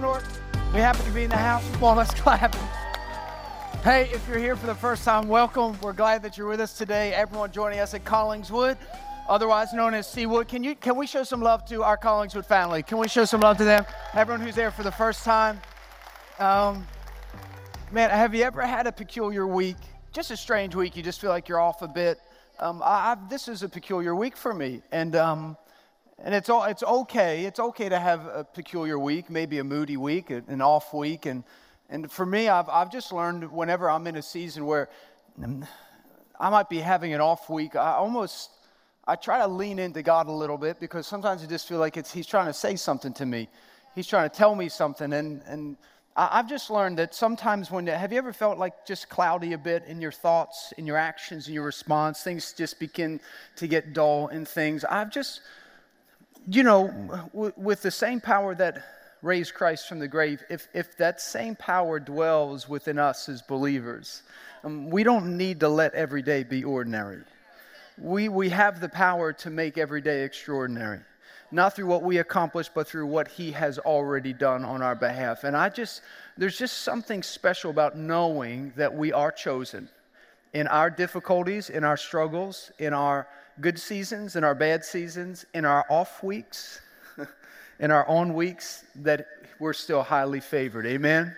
North. We happen to be in the house. Come on, let's clap. Hey, if you're here for the first time, welcome. We're glad that you're with us today. Everyone joining us at Collingswood, otherwise known as Seawood. Can you can we show some love to our Collingswood family? Can we show some love to them? Everyone who's there for the first time. Um, man, have you ever had a peculiar week? Just a strange week. You just feel like you're off a bit. Um, I, this is a peculiar week for me, and um, and it's all it's okay. It's okay to have a peculiar week, maybe a moody week, an off week, and and for me, I've I've just learned whenever I'm in a season where I might be having an off week, I almost I try to lean into God a little bit because sometimes I just feel like it's He's trying to say something to me. He's trying to tell me something, and and I've just learned that sometimes when have you ever felt like just cloudy a bit in your thoughts, in your actions, in your response, things just begin to get dull in things. I've just you know, w- with the same power that raised Christ from the grave, if, if that same power dwells within us as believers, um, we don't need to let every day be ordinary. We, we have the power to make every day extraordinary, not through what we accomplish, but through what He has already done on our behalf. And I just, there's just something special about knowing that we are chosen in our difficulties, in our struggles, in our good seasons, in our bad seasons, in our off weeks, in our on weeks, that we're still highly favored. Amen?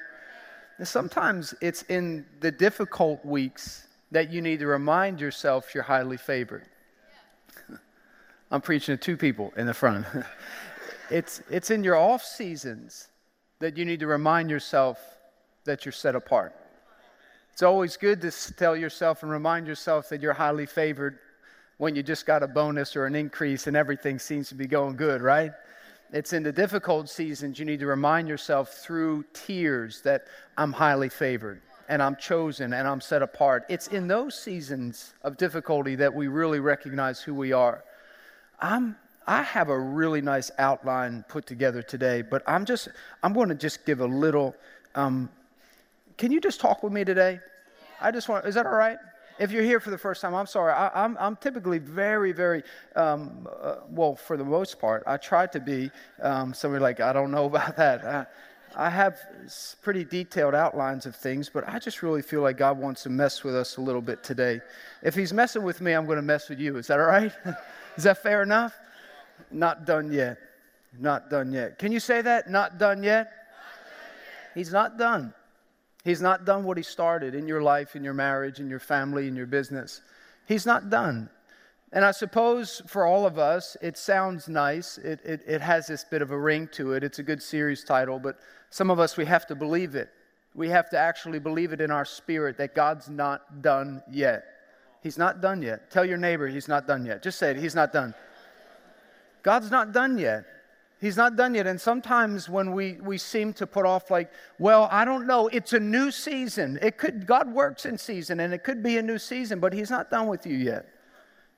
And sometimes it's in the difficult weeks that you need to remind yourself you're highly favored. I'm preaching to two people in the front. it's, it's in your off seasons that you need to remind yourself that you're set apart. It's always good to tell yourself and remind yourself that you're highly favored when you just got a bonus or an increase and everything seems to be going good, right? It's in the difficult seasons you need to remind yourself through tears that I'm highly favored and I'm chosen and I'm set apart. It's in those seasons of difficulty that we really recognize who we are. I'm I have a really nice outline put together today, but I'm just I'm going to just give a little. Um, can you just talk with me today? I just want. Is that all right? If you're here for the first time, I'm sorry. I, am typically very, very, um, uh, well, for the most part, I try to be. Um, somebody like, I don't know about that. I, I have pretty detailed outlines of things, but I just really feel like God wants to mess with us a little bit today. If He's messing with me, I'm going to mess with you. Is that all right? Is that fair enough? Not done yet. Not done yet. Can you say that? Not done yet? Not done yet. He's not done. He's not done what he started in your life, in your marriage, in your family, in your business. He's not done. And I suppose for all of us, it sounds nice. It, it, it, has this bit of a ring to it. It's a good series title, but some of us, we have to believe it. We have to actually believe it in our spirit that God's not done yet. He's not done yet. Tell your neighbor he's not done yet. Just say it, he's not done. God's not done yet. He's not done yet. And sometimes when we, we seem to put off, like, well, I don't know, it's a new season. It could, God works in season, and it could be a new season, but He's not done with you yet.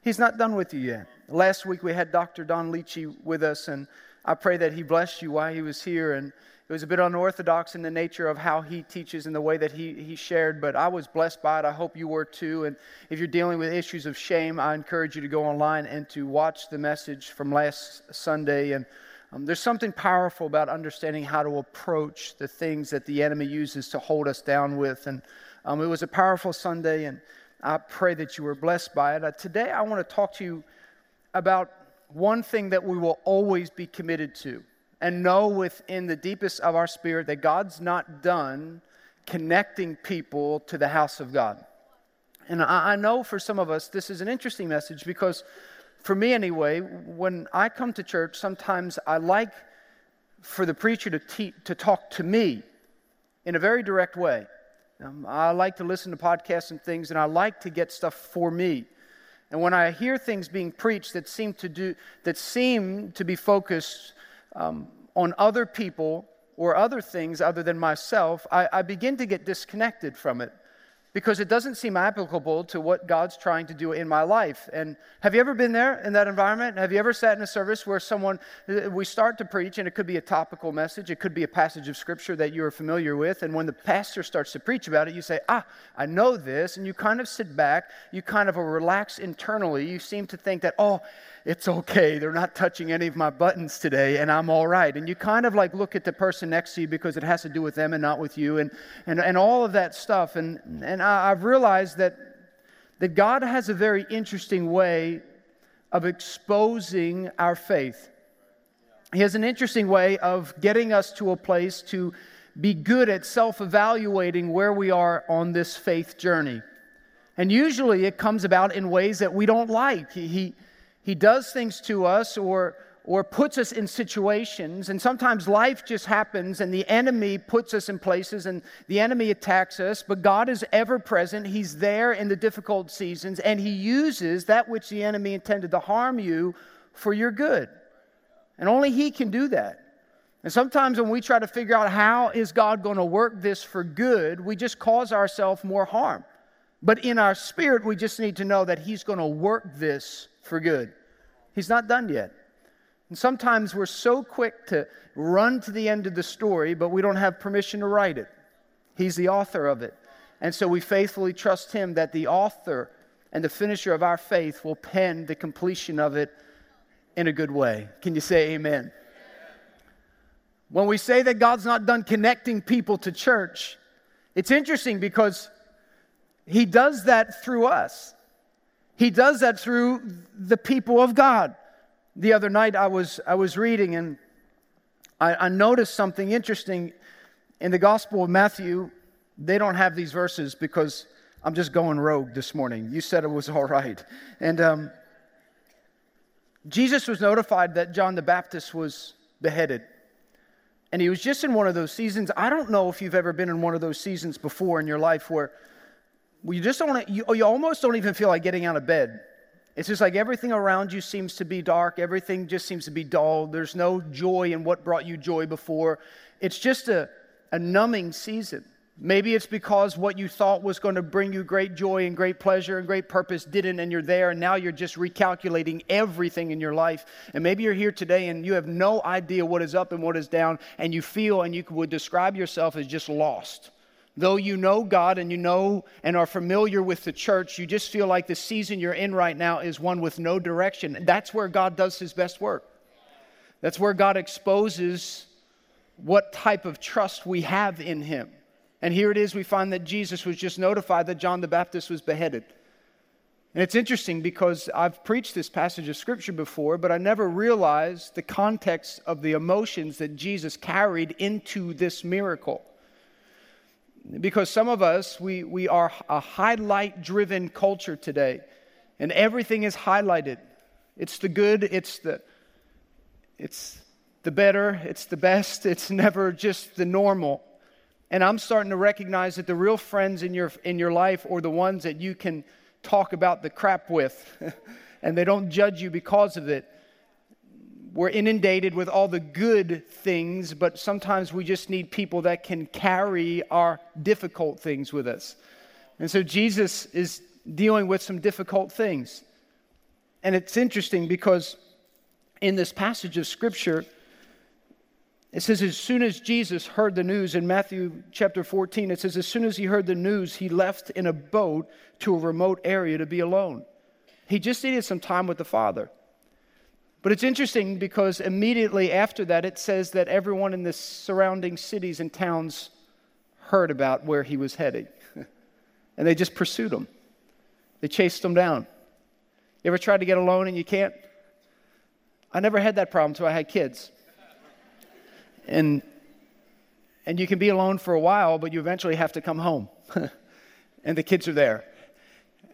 He's not done with you yet. Last week we had Dr. Don Leachy with us, and I pray that he blessed you while he was here. And it was a bit unorthodox in the nature of how he teaches and the way that he, he shared, but I was blessed by it. I hope you were too. And if you're dealing with issues of shame, I encourage you to go online and to watch the message from last Sunday. And um, there's something powerful about understanding how to approach the things that the enemy uses to hold us down with. And um, it was a powerful Sunday, and I pray that you were blessed by it. Uh, today, I want to talk to you about one thing that we will always be committed to and know within the deepest of our spirit that God's not done connecting people to the house of God. And I, I know for some of us, this is an interesting message because for me anyway, when I come to church, sometimes I like for the preacher to, te- to talk to me in a very direct way. Um, I like to listen to podcasts and things, and I like to get stuff for me. And when I hear things being preached that seem to do that seem to be focused um, on other people or other things other than myself, I, I begin to get disconnected from it because it doesn't seem applicable to what God's trying to do in my life. And have you ever been there in that environment? Have you ever sat in a service where someone, uh, we start to preach, and it could be a topical message, it could be a passage of scripture that you're familiar with, and when the pastor starts to preach about it, you say, Ah, I know this, and you kind of sit back, you kind of relax internally. You seem to think that, Oh, it's okay. They're not touching any of my buttons today, and I'm all right. And you kind of like look at the person next to you because it has to do with them and not with you, and, and, and all of that stuff. And, and I, I've realized that, that God has a very interesting way of exposing our faith. He has an interesting way of getting us to a place to be good at self evaluating where we are on this faith journey. And usually it comes about in ways that we don't like. He, he, he does things to us or, or puts us in situations, and sometimes life just happens and the enemy puts us in places and the enemy attacks us, but God is ever present. He's there in the difficult seasons, and He uses that which the enemy intended to harm you for your good. And only He can do that. And sometimes when we try to figure out how is God going to work this for good, we just cause ourselves more harm. But in our spirit, we just need to know that He's going to work this for good. He's not done yet. And sometimes we're so quick to run to the end of the story, but we don't have permission to write it. He's the author of it. And so we faithfully trust Him that the author and the finisher of our faith will pen the completion of it in a good way. Can you say amen? When we say that God's not done connecting people to church, it's interesting because He does that through us. He does that through the people of God. The other night I was, I was reading and I, I noticed something interesting in the Gospel of Matthew. They don't have these verses because I'm just going rogue this morning. You said it was all right. And um, Jesus was notified that John the Baptist was beheaded. And he was just in one of those seasons. I don't know if you've ever been in one of those seasons before in your life where you just don't, you, oh, you almost don't even feel like getting out of bed. It's just like everything around you seems to be dark. Everything just seems to be dull. There's no joy in what brought you joy before. It's just a, a numbing season. Maybe it's because what you thought was going to bring you great joy and great pleasure and great purpose didn't, and you're there, and now you're just recalculating everything in your life. And maybe you're here today and you have no idea what is up and what is down, and you feel and you would describe yourself as just lost. Though you know God and you know and are familiar with the church, you just feel like the season you're in right now is one with no direction. That's where God does his best work. That's where God exposes what type of trust we have in him. And here it is, we find that Jesus was just notified that John the Baptist was beheaded. And it's interesting because I've preached this passage of scripture before, but I never realized the context of the emotions that Jesus carried into this miracle because some of us, we, we are a highlight driven culture today, and everything is highlighted. It's the good, it's the, it's the better, it's the best, it's never just the normal. And I'm starting to recognize that the real friends in your, in your life are the ones that you can talk about the crap with, and they don't judge you because of it we're inundated with all the good things, but sometimes we just need people that can carry our difficult things with us. And so Jesus is dealing with some difficult things. And it's interesting because in this passage of Scripture, it says, as soon as Jesus heard the news in Matthew chapter 14, it says, as soon as he heard the news, he left in a boat to a remote area to be alone. He just needed some time with the Father. But it's interesting because immediately after that, it says that everyone in the surrounding cities and towns heard about where he was heading. and they just pursued him, they chased him down. You ever tried to get alone and you can't? I never had that problem until I had kids. And, and you can be alone for a while, but you eventually have to come home. and the kids are there.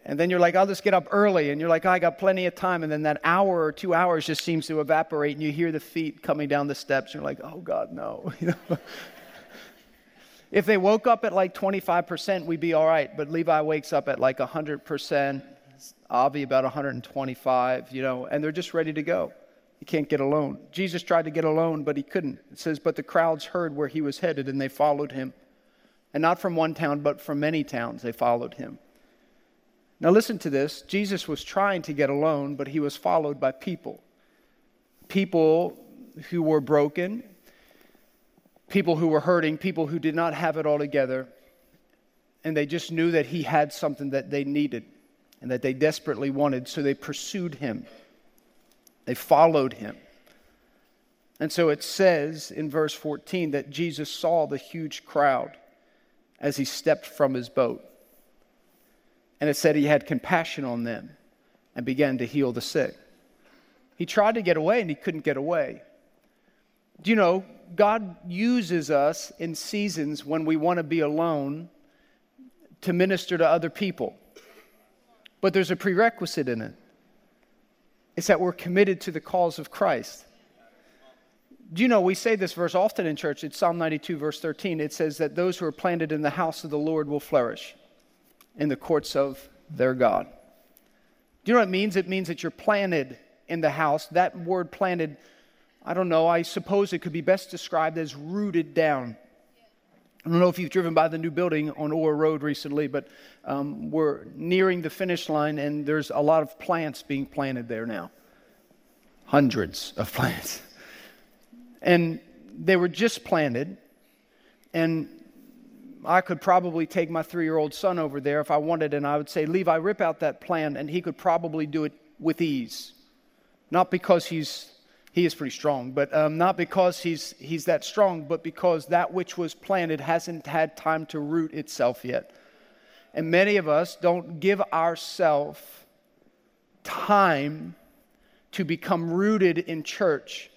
And then you're like, I'll just get up early. And you're like, oh, I got plenty of time. And then that hour or two hours just seems to evaporate. And you hear the feet coming down the steps. And you're like, oh, God, no. if they woke up at like 25%, we'd be all right. But Levi wakes up at like 100%. Avi about 125, you know, and they're just ready to go. You can't get alone. Jesus tried to get alone, but he couldn't. It says, But the crowds heard where he was headed and they followed him. And not from one town, but from many towns, they followed him. Now, listen to this Jesus was trying to get alone, but he was followed by people. People who were broken, people who were hurting, people who did not have it all together. And they just knew that he had something that they needed and that they desperately wanted, so they pursued him. They followed him. And so it says in verse 14 that Jesus saw the huge crowd as he stepped from his boat. And it said he had compassion on them and began to heal the sick. He tried to get away and he couldn't get away. Do you know, God uses us in seasons when we want to be alone to minister to other people. But there's a prerequisite in it it's that we're committed to the cause of Christ. Do you know, we say this verse often in church. It's Psalm 92, verse 13. It says that those who are planted in the house of the Lord will flourish in the courts of their God. Do you know what it means? It means that you're planted in the house. That word planted, I don't know, I suppose it could be best described as rooted down. I don't know if you've driven by the new building on Orr Road recently, but um, we're nearing the finish line and there's a lot of plants being planted there now. Hundreds of plants. And they were just planted, and I could probably take my three year old son over there if I wanted, and I would say, Levi, rip out that plant, and he could probably do it with ease. Not because he's he is pretty strong, but um, not because he's he's that strong, but because that which was planted hasn't had time to root itself yet. And many of us don't give ourselves time to become rooted in church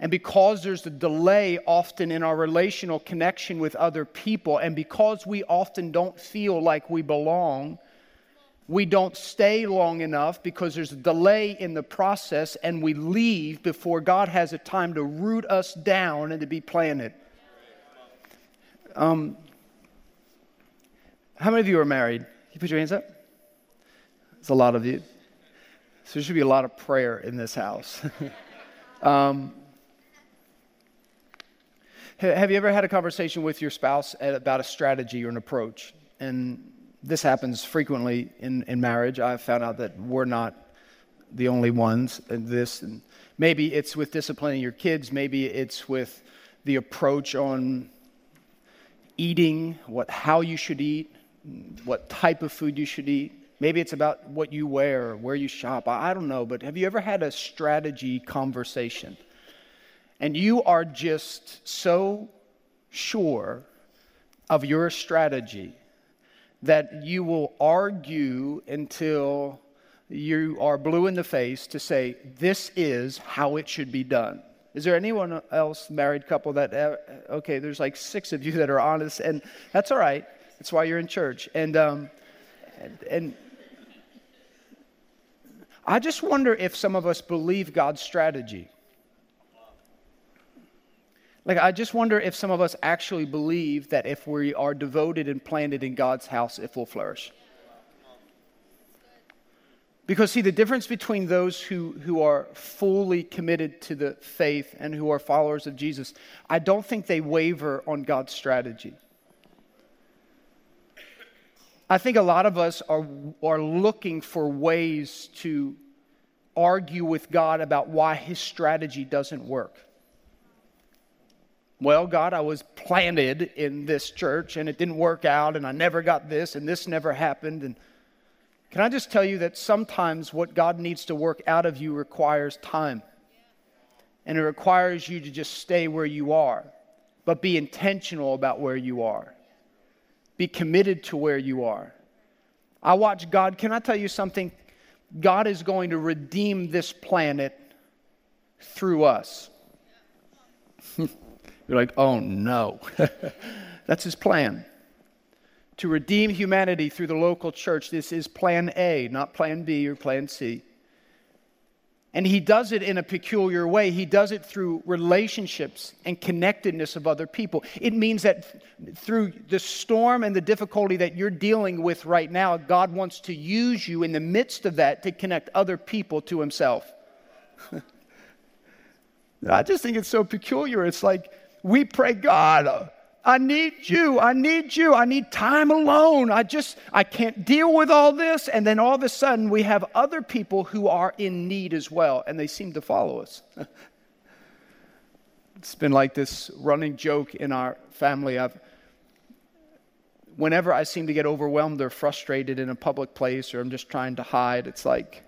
and because there's a delay often in our relational connection with other people, and because we often don't feel like we belong, we don't stay long enough because there's a delay in the process, and we leave before God has a time to root us down and to be planted. Um, how many of you are married? You put your hands up? It's a lot of you. So there should be a lot of prayer in this house. um, have you ever had a conversation with your spouse about a strategy or an approach? And this happens frequently in, in marriage. I've found out that we're not the only ones in this. And maybe it's with disciplining your kids, maybe it's with the approach on eating, what, how you should eat, what type of food you should eat. Maybe it's about what you wear, or where you shop. I, I don't know, but have you ever had a strategy conversation? And you are just so sure of your strategy that you will argue until you are blue in the face to say, This is how it should be done. Is there anyone else, married couple, that, uh, okay, there's like six of you that are honest, and that's all right. That's why you're in church. And, um, and, and I just wonder if some of us believe God's strategy. Like, I just wonder if some of us actually believe that if we are devoted and planted in God's house, it will flourish. Because, see, the difference between those who, who are fully committed to the faith and who are followers of Jesus, I don't think they waver on God's strategy. I think a lot of us are, are looking for ways to argue with God about why his strategy doesn't work. Well, God, I was planted in this church and it didn't work out, and I never got this, and this never happened. And can I just tell you that sometimes what God needs to work out of you requires time? And it requires you to just stay where you are, but be intentional about where you are. Be committed to where you are. I watch God. Can I tell you something? God is going to redeem this planet through us. You're like, oh no. That's his plan. To redeem humanity through the local church. This is plan A, not plan B or plan C. And he does it in a peculiar way. He does it through relationships and connectedness of other people. It means that through the storm and the difficulty that you're dealing with right now, God wants to use you in the midst of that to connect other people to himself. I just think it's so peculiar. It's like we pray, God, I need you. I need you. I need time alone. I just, I can't deal with all this. And then all of a sudden, we have other people who are in need as well, and they seem to follow us. it's been like this running joke in our family. I've, whenever I seem to get overwhelmed or frustrated in a public place or I'm just trying to hide, it's like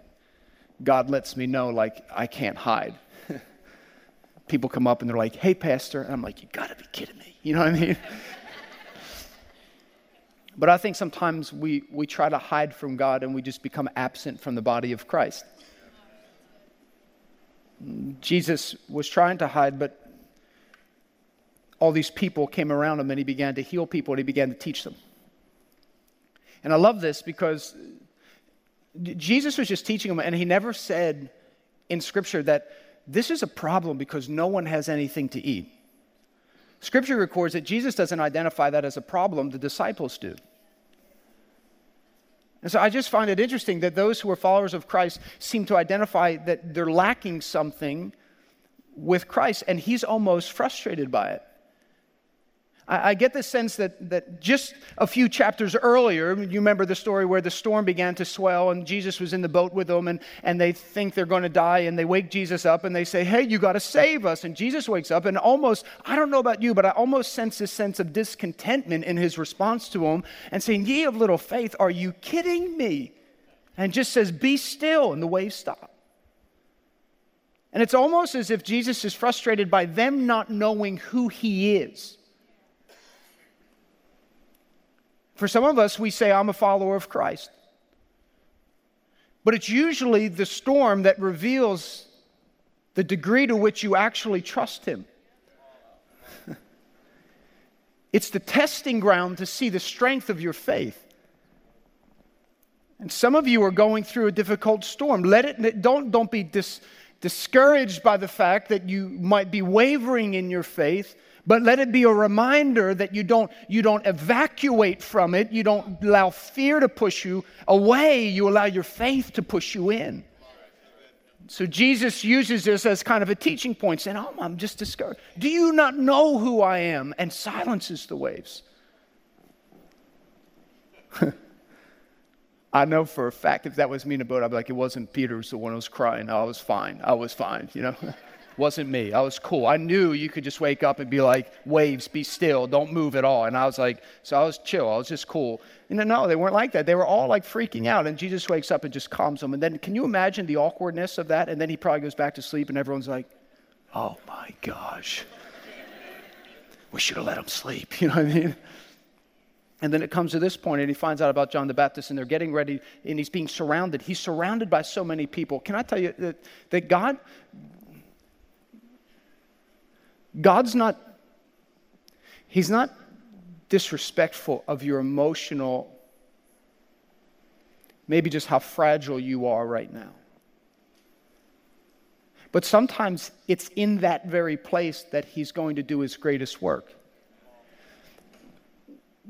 God lets me know, like, I can't hide people come up and they're like, hey, Pastor. And I'm like, you gotta be kidding me. You know what I mean? but I think sometimes we, we try to hide from God and we just become absent from the body of Christ. Jesus was trying to hide, but all these people came around him and he began to heal people and he began to teach them. And I love this because Jesus was just teaching them and he never said in Scripture that this is a problem because no one has anything to eat. Scripture records that Jesus doesn't identify that as a problem, the disciples do. And so I just find it interesting that those who are followers of Christ seem to identify that they're lacking something with Christ, and he's almost frustrated by it. I, I get the sense that, that just a few chapters earlier, you remember the story where the storm began to swell and Jesus was in the boat with them and, and they think they're going to die and they wake Jesus up and they say, Hey, you got to save us. And Jesus wakes up and almost, I don't know about you, but I almost sense this sense of discontentment in his response to them and saying, Ye of little faith, are you kidding me? And just says, Be still, and the waves stop. And it's almost as if Jesus is frustrated by them not knowing who he is. For some of us, we say, I'm a follower of Christ. But it's usually the storm that reveals the degree to which you actually trust Him. it's the testing ground to see the strength of your faith. And some of you are going through a difficult storm. Let it, don't, don't be dis, discouraged by the fact that you might be wavering in your faith but let it be a reminder that you don't, you don't evacuate from it. You don't allow fear to push you away. You allow your faith to push you in. So Jesus uses this as kind of a teaching point, saying, Oh, I'm just discouraged. Do you not know who I am? And silences the waves. I know for a fact if that was me in a boat, I'd be like, it wasn't Peter who's the one who was crying. I was fine. I was fine, you know? wasn't me. I was cool. I knew you could just wake up and be like, waves, be still, don't move at all. And I was like, so I was chill. I was just cool. And no, they weren't like that. They were all like freaking out. And Jesus wakes up and just calms them. And then can you imagine the awkwardness of that? And then he probably goes back to sleep and everyone's like, oh my gosh. We should have let him sleep. You know what I mean? And then it comes to this point, and he finds out about John the Baptist, and they're getting ready, and he's being surrounded. He's surrounded by so many people. Can I tell you that, that God, God's not, He's not disrespectful of your emotional, maybe just how fragile you are right now. But sometimes it's in that very place that He's going to do His greatest work.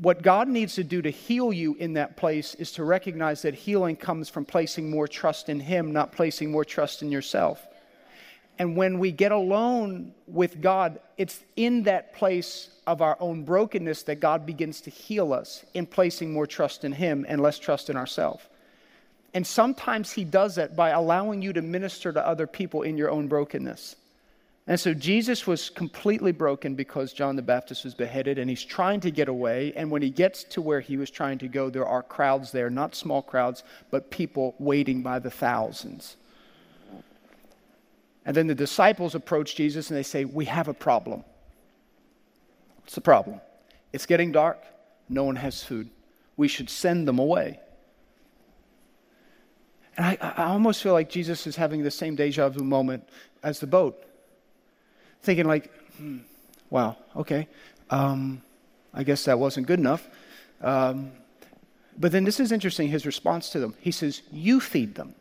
What God needs to do to heal you in that place is to recognize that healing comes from placing more trust in Him, not placing more trust in yourself. And when we get alone with God, it's in that place of our own brokenness that God begins to heal us in placing more trust in Him and less trust in ourselves. And sometimes He does that by allowing you to minister to other people in your own brokenness. And so Jesus was completely broken because John the Baptist was beheaded and he's trying to get away. And when he gets to where he was trying to go, there are crowds there, not small crowds, but people waiting by the thousands. And then the disciples approach Jesus and they say, We have a problem. What's the problem? It's getting dark. No one has food. We should send them away. And I, I almost feel like Jesus is having the same deja vu moment as the boat. Thinking, like, hmm, wow, okay, um, I guess that wasn't good enough. Um, but then this is interesting his response to them. He says, You feed them.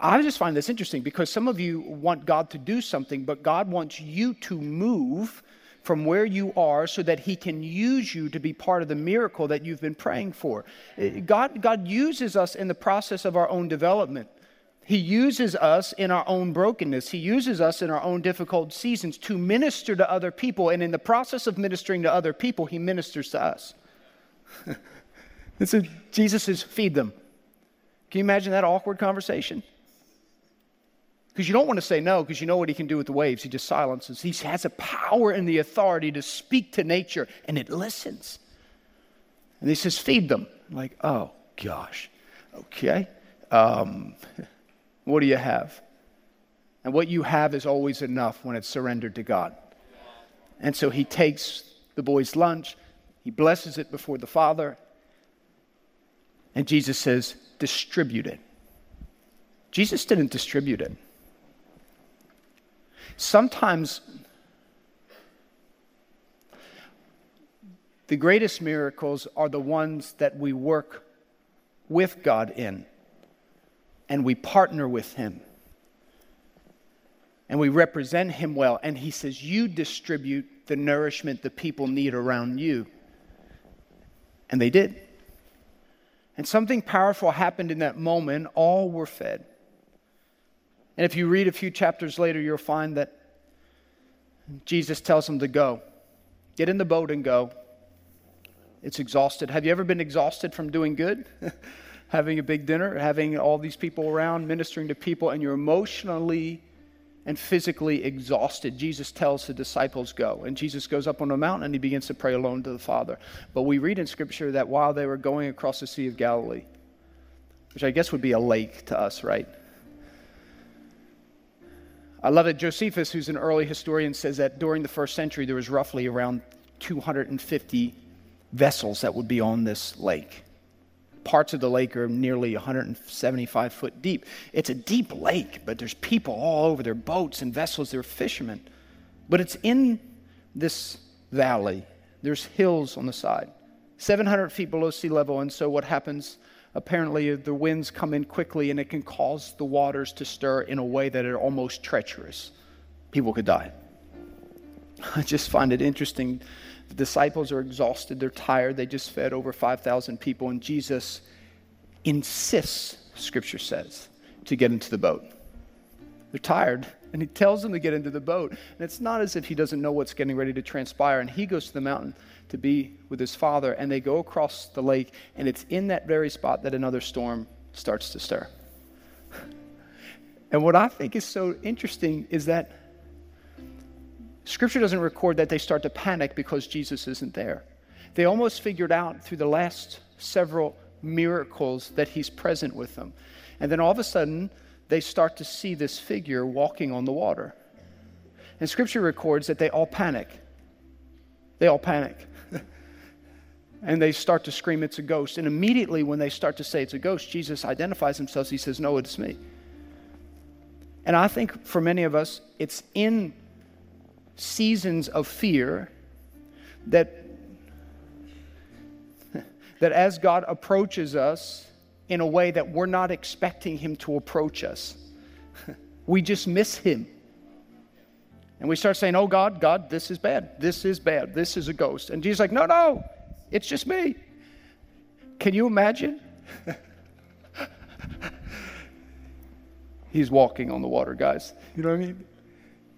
I just find this interesting because some of you want God to do something, but God wants you to move from where you are so that he can use you to be part of the miracle that you've been praying for. Eh, God, God uses us in the process of our own development. He uses us in our own brokenness. He uses us in our own difficult seasons to minister to other people. And in the process of ministering to other people, He ministers to us. this is, Jesus says, feed them. Can you imagine that awkward conversation? Because you don't want to say no because you know what he can do with the waves. He just silences. He has a power and the authority to speak to nature and it listens. And he says, feed them. I'm like, oh gosh, okay. Um, what do you have? And what you have is always enough when it's surrendered to God. And so he takes the boy's lunch, he blesses it before the Father, and Jesus says, distribute it. Jesus didn't distribute it. Sometimes the greatest miracles are the ones that we work with God in and we partner with Him and we represent Him well. And He says, You distribute the nourishment the people need around you. And they did. And something powerful happened in that moment. All were fed. And if you read a few chapters later, you'll find that Jesus tells them to go. Get in the boat and go. It's exhausted. Have you ever been exhausted from doing good? having a big dinner, having all these people around, ministering to people, and you're emotionally and physically exhausted. Jesus tells the disciples, Go. And Jesus goes up on a mountain and he begins to pray alone to the Father. But we read in Scripture that while they were going across the Sea of Galilee, which I guess would be a lake to us, right? I love it. Josephus, who's an early historian, says that during the first century there was roughly around 250 vessels that would be on this lake. Parts of the lake are nearly 175 foot deep. It's a deep lake, but there's people all over. There boats and vessels, they're fishermen. But it's in this valley. There's hills on the side, 700 feet below sea level. And so what happens apparently the winds come in quickly and it can cause the waters to stir in a way that are almost treacherous. People could die. I just find it interesting. The disciples are exhausted, they're tired, they just fed over 5,000 people, and Jesus insists, scripture says, to get into the boat. They're tired, and he tells them to get into the boat. And it's not as if he doesn't know what's getting ready to transpire, and he goes to the mountain to be with his father, and they go across the lake, and it's in that very spot that another storm starts to stir. And what I think is so interesting is that Scripture doesn't record that they start to panic because Jesus isn't there. They almost figured out through the last several miracles that he's present with them. And then all of a sudden, they start to see this figure walking on the water. And Scripture records that they all panic. They all panic and they start to scream, It's a ghost. And immediately, when they start to say it's a ghost, Jesus identifies himself. He says, No, it's me. And I think for many of us, it's in seasons of fear that, that as God approaches us in a way that we're not expecting Him to approach us, we just miss Him. And we start saying, Oh God, God, this is bad. This is bad. This is a ghost. And Jesus like, No, no, it's just me. Can you imagine? He's walking on the water, guys. You know what I mean?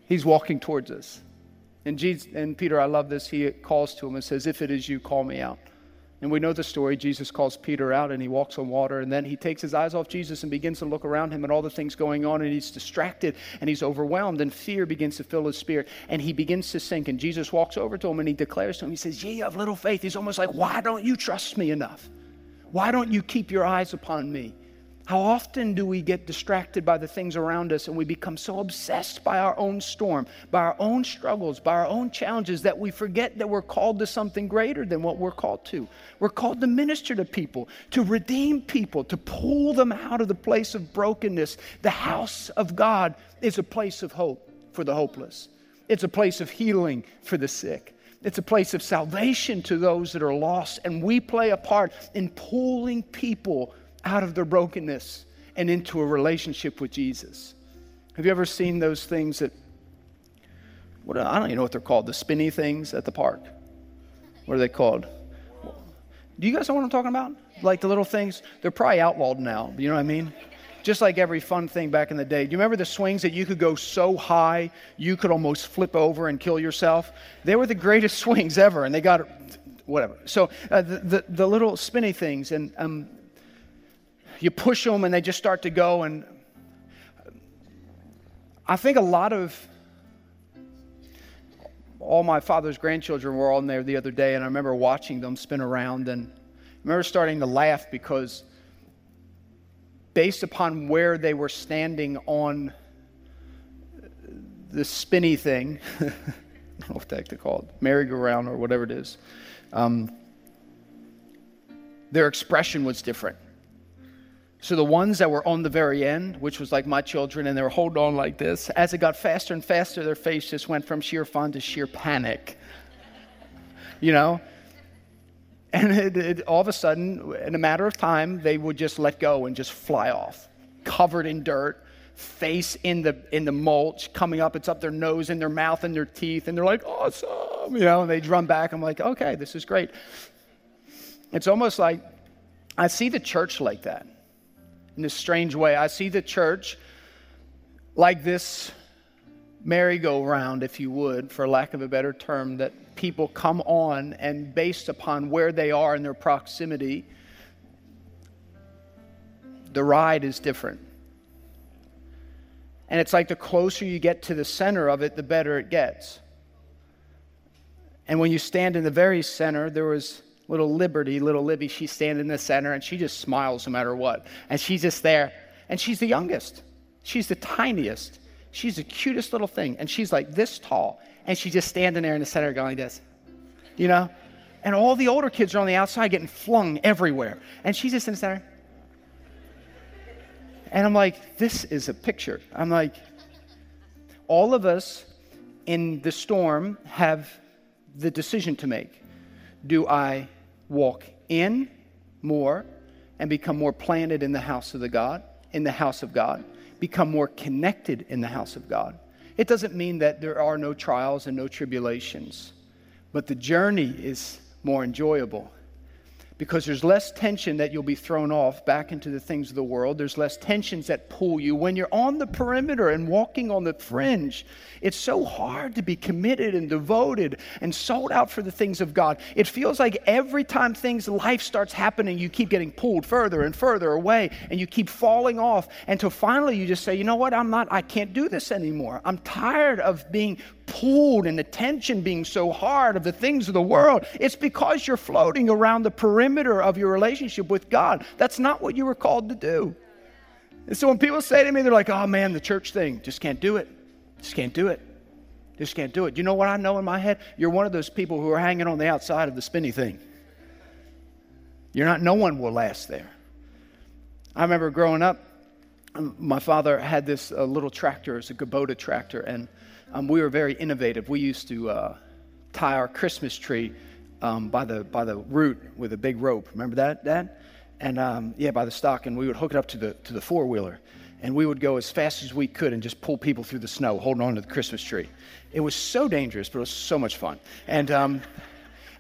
He's walking towards us. And, Jesus, and Peter, I love this. He calls to him and says, If it is you, call me out. And we know the story. Jesus calls Peter out and he walks on water. And then he takes his eyes off Jesus and begins to look around him and all the things going on. And he's distracted and he's overwhelmed. And fear begins to fill his spirit. And he begins to sink. And Jesus walks over to him and he declares to him, He says, Ye of little faith. He's almost like, Why don't you trust me enough? Why don't you keep your eyes upon me? How often do we get distracted by the things around us and we become so obsessed by our own storm, by our own struggles, by our own challenges that we forget that we're called to something greater than what we're called to? We're called to minister to people, to redeem people, to pull them out of the place of brokenness. The house of God is a place of hope for the hopeless, it's a place of healing for the sick. It's a place of salvation to those that are lost, and we play a part in pulling people out of their brokenness and into a relationship with Jesus. Have you ever seen those things that, what, I don't even know what they're called, the spinny things at the park? What are they called? Do you guys know what I'm talking about? Like the little things? They're probably outlawed now. You know what I mean? just like every fun thing back in the day. Do you remember the swings that you could go so high you could almost flip over and kill yourself? They were the greatest swings ever, and they got whatever. So uh, the, the, the little spinny things, and um, you push them, and they just start to go. And I think a lot of all my father's grandchildren were on there the other day, and I remember watching them spin around, and I remember starting to laugh because based upon where they were standing on the spinny thing, I don't know what the heck to call it, merry-go-round or whatever it is, um, their expression was different. So the ones that were on the very end, which was like my children, and they were holding on like this, as it got faster and faster, their face just went from sheer fun to sheer panic. You know? And it, it, all of a sudden, in a matter of time, they would just let go and just fly off, covered in dirt, face in the in the mulch, coming up. It's up their nose and their mouth and their teeth, and they're like, "Awesome!" You know, and they drum back. I'm like, "Okay, this is great." It's almost like I see the church like that in this strange way. I see the church like this merry-go-round, if you would, for lack of a better term, that people come on and based upon where they are in their proximity, the ride is different. And it's like the closer you get to the center of it, the better it gets. And when you stand in the very center, there was little Liberty, little Libby, she's standing in the center and she just smiles no matter what. And she's just there. And she's the youngest. She's the tiniest. She's the cutest little thing. And she's like this tall. And she's just standing there in the center going like this. You know? And all the older kids are on the outside getting flung everywhere. And she's just in the center. And I'm like, this is a picture. I'm like, all of us in the storm have the decision to make. Do I walk in more and become more planted in the house of the God, in the house of God, become more connected in the house of God. It doesn't mean that there are no trials and no tribulations, but the journey is more enjoyable because there's less tension that you'll be thrown off back into the things of the world. There's less tensions that pull you. When you're on the perimeter and walking on the fringe, it's so hard to be committed and devoted and sold out for the things of God. It feels like every time things, life starts happening, you keep getting pulled further and further away and you keep falling off until finally you just say, you know what, I'm not, I can't do this anymore. I'm tired of being pulled and the tension being so hard of the things of the world, it's because you're floating around the perimeter of your relationship with God. That's not what you were called to do. And so when people say to me, they're like, oh man, the church thing, just can't do it. Just can't do it. Just can't do it. You know what I know in my head? You're one of those people who are hanging on the outside of the spinny thing. You're not, no one will last there. I remember growing up, my father had this uh, little tractor, it's a Kubota tractor, and um, we were very innovative. We used to uh, tie our Christmas tree um, by, the, by the root with a big rope. Remember that, Dad? And um, yeah, by the stock, and we would hook it up to the, to the four wheeler. And we would go as fast as we could and just pull people through the snow, holding on to the Christmas tree. It was so dangerous, but it was so much fun. And um,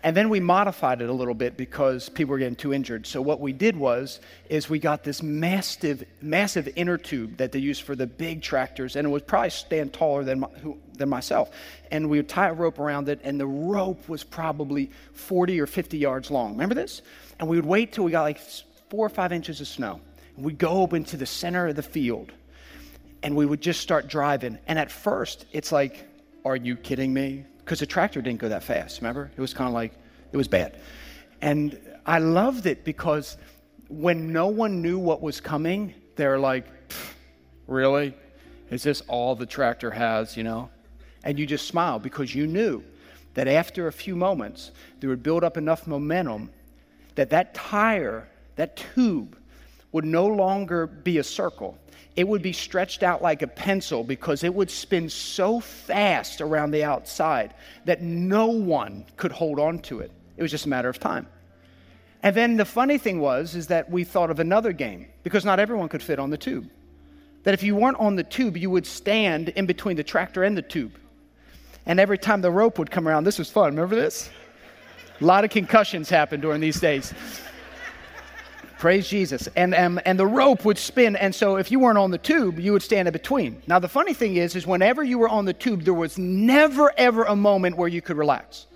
and then we modified it a little bit because people were getting too injured. So what we did was is we got this massive massive inner tube that they use for the big tractors, and it would probably stand taller than my, who, than myself. And we would tie a rope around it, and the rope was probably 40 or 50 yards long. Remember this? And we would wait till we got like four or five inches of snow. And we'd go up into the center of the field, and we would just start driving. And at first, it's like, "Are you kidding me?" Because the tractor didn't go that fast. Remember? It was kind of like, it was bad. And I loved it because when no one knew what was coming, they're like, really? Is this all the tractor has, you know? And you just smile because you knew that after a few moments, there would build up enough momentum that that tire, that tube, would no longer be a circle it would be stretched out like a pencil because it would spin so fast around the outside that no one could hold on to it. It was just a matter of time. And then the funny thing was is that we thought of another game because not everyone could fit on the tube. That if you weren't on the tube, you would stand in between the tractor and the tube. And every time the rope would come around, this was fun. Remember this? A lot of concussions happened during these days. Praise Jesus. And, um, and the rope would spin. And so if you weren't on the tube, you would stand in between. Now, the funny thing is, is whenever you were on the tube, there was never, ever a moment where you could relax.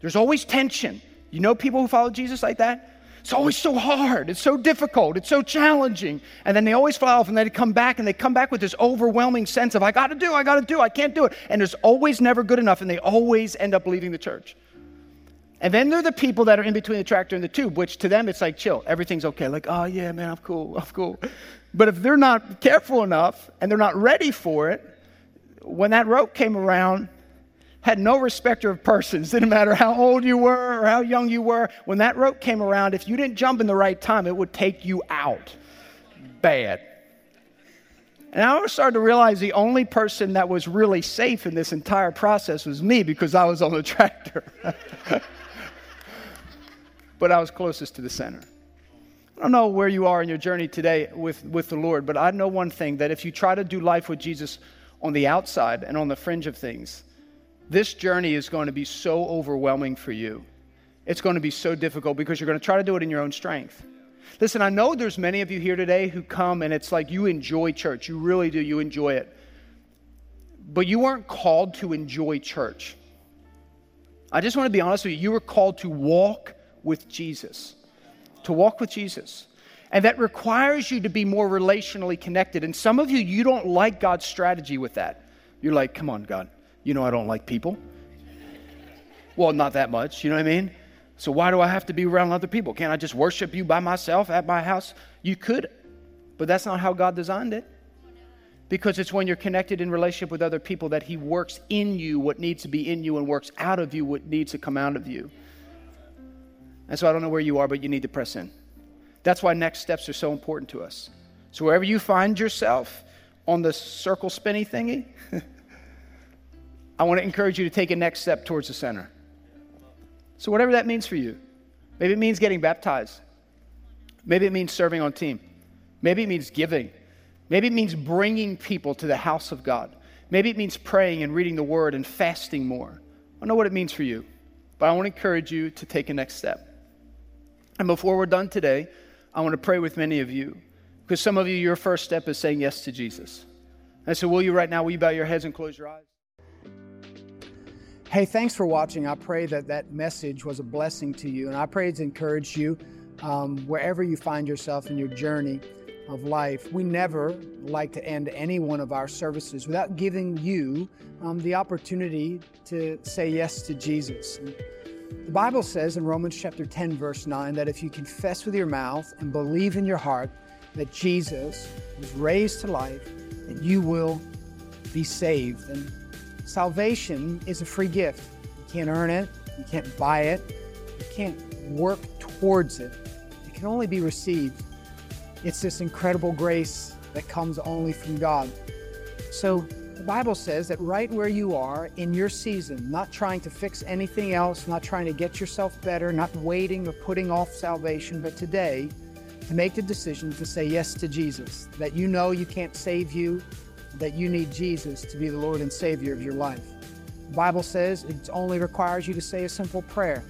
There's always tension. You know people who follow Jesus like that? It's always so hard. It's so difficult. It's so challenging. And then they always fly off and they come back and they come back with this overwhelming sense of, I got to do, I got to do, I can't do it. And there's always never good enough. And they always end up leaving the church. And then there are the people that are in between the tractor and the tube, which to them it's like chill. Everything's okay. Like, oh yeah, man, I'm cool. I'm cool. But if they're not careful enough and they're not ready for it, when that rope came around, had no respecter of persons. Didn't matter how old you were or how young you were. When that rope came around, if you didn't jump in the right time, it would take you out. Bad. And I started to realize the only person that was really safe in this entire process was me because I was on the tractor. But I was closest to the center. I don't know where you are in your journey today with, with the Lord, but I know one thing that if you try to do life with Jesus on the outside and on the fringe of things, this journey is going to be so overwhelming for you. It's going to be so difficult because you're going to try to do it in your own strength. Listen, I know there's many of you here today who come and it's like you enjoy church. You really do. You enjoy it. But you weren't called to enjoy church. I just want to be honest with you. You were called to walk with Jesus. To walk with Jesus. And that requires you to be more relationally connected. And some of you, you don't like God's strategy with that. You're like, come on, God. You know I don't like people. Well, not that much, you know what I mean? So why do I have to be around other people? Can't I just worship you by myself at my house? You could, but that's not how God designed it. Because it's when you're connected in relationship with other people that He works in you what needs to be in you and works out of you what needs to come out of you. And so I don't know where you are, but you need to press in. That's why next steps are so important to us. So wherever you find yourself on the circle spinny thingy, I want to encourage you to take a next step towards the center. So, whatever that means for you, maybe it means getting baptized. Maybe it means serving on team. Maybe it means giving. Maybe it means bringing people to the house of God. Maybe it means praying and reading the word and fasting more. I don't know what it means for you, but I want to encourage you to take a next step. And before we're done today, I want to pray with many of you because some of you, your first step is saying yes to Jesus. And so, will you right now, will you bow your heads and close your eyes? Hey, thanks for watching. I pray that that message was a blessing to you, and I pray it's encouraged you um, wherever you find yourself in your journey of life. We never like to end any one of our services without giving you um, the opportunity to say yes to Jesus. The Bible says in Romans chapter 10, verse 9, that if you confess with your mouth and believe in your heart that Jesus was raised to life, that you will be saved. And Salvation is a free gift. You can't earn it, you can't buy it, you can't work towards it. It can only be received. It's this incredible grace that comes only from God. So the Bible says that right where you are in your season, not trying to fix anything else, not trying to get yourself better, not waiting or putting off salvation, but today, to make the decision to say yes to Jesus, that you know you can't save you, that you need Jesus to be the Lord and Savior of your life. The Bible says it only requires you to say a simple prayer.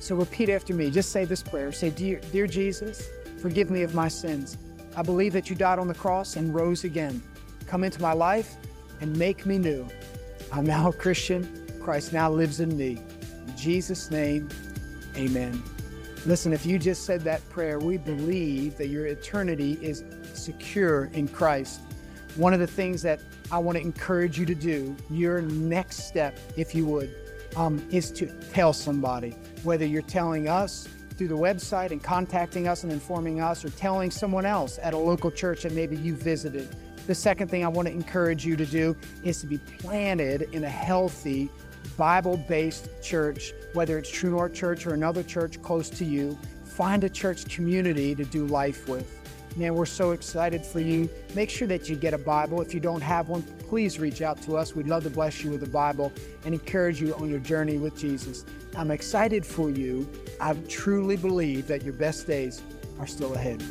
So repeat after me. Just say this prayer. Say, Dear, Dear Jesus, forgive me of my sins. I believe that you died on the cross and rose again. Come into my life and make me new. I'm now a Christian. Christ now lives in me. In Jesus' name, amen. Listen, if you just said that prayer, we believe that your eternity is secure in Christ. One of the things that I want to encourage you to do, your next step, if you would, um, is to tell somebody, whether you're telling us through the website and contacting us and informing us, or telling someone else at a local church that maybe you visited. The second thing I want to encourage you to do is to be planted in a healthy, Bible based church, whether it's True North Church or another church close to you. Find a church community to do life with. Man, we're so excited for you. Make sure that you get a Bible. If you don't have one, please reach out to us. We'd love to bless you with a Bible and encourage you on your journey with Jesus. I'm excited for you. I truly believe that your best days are still ahead.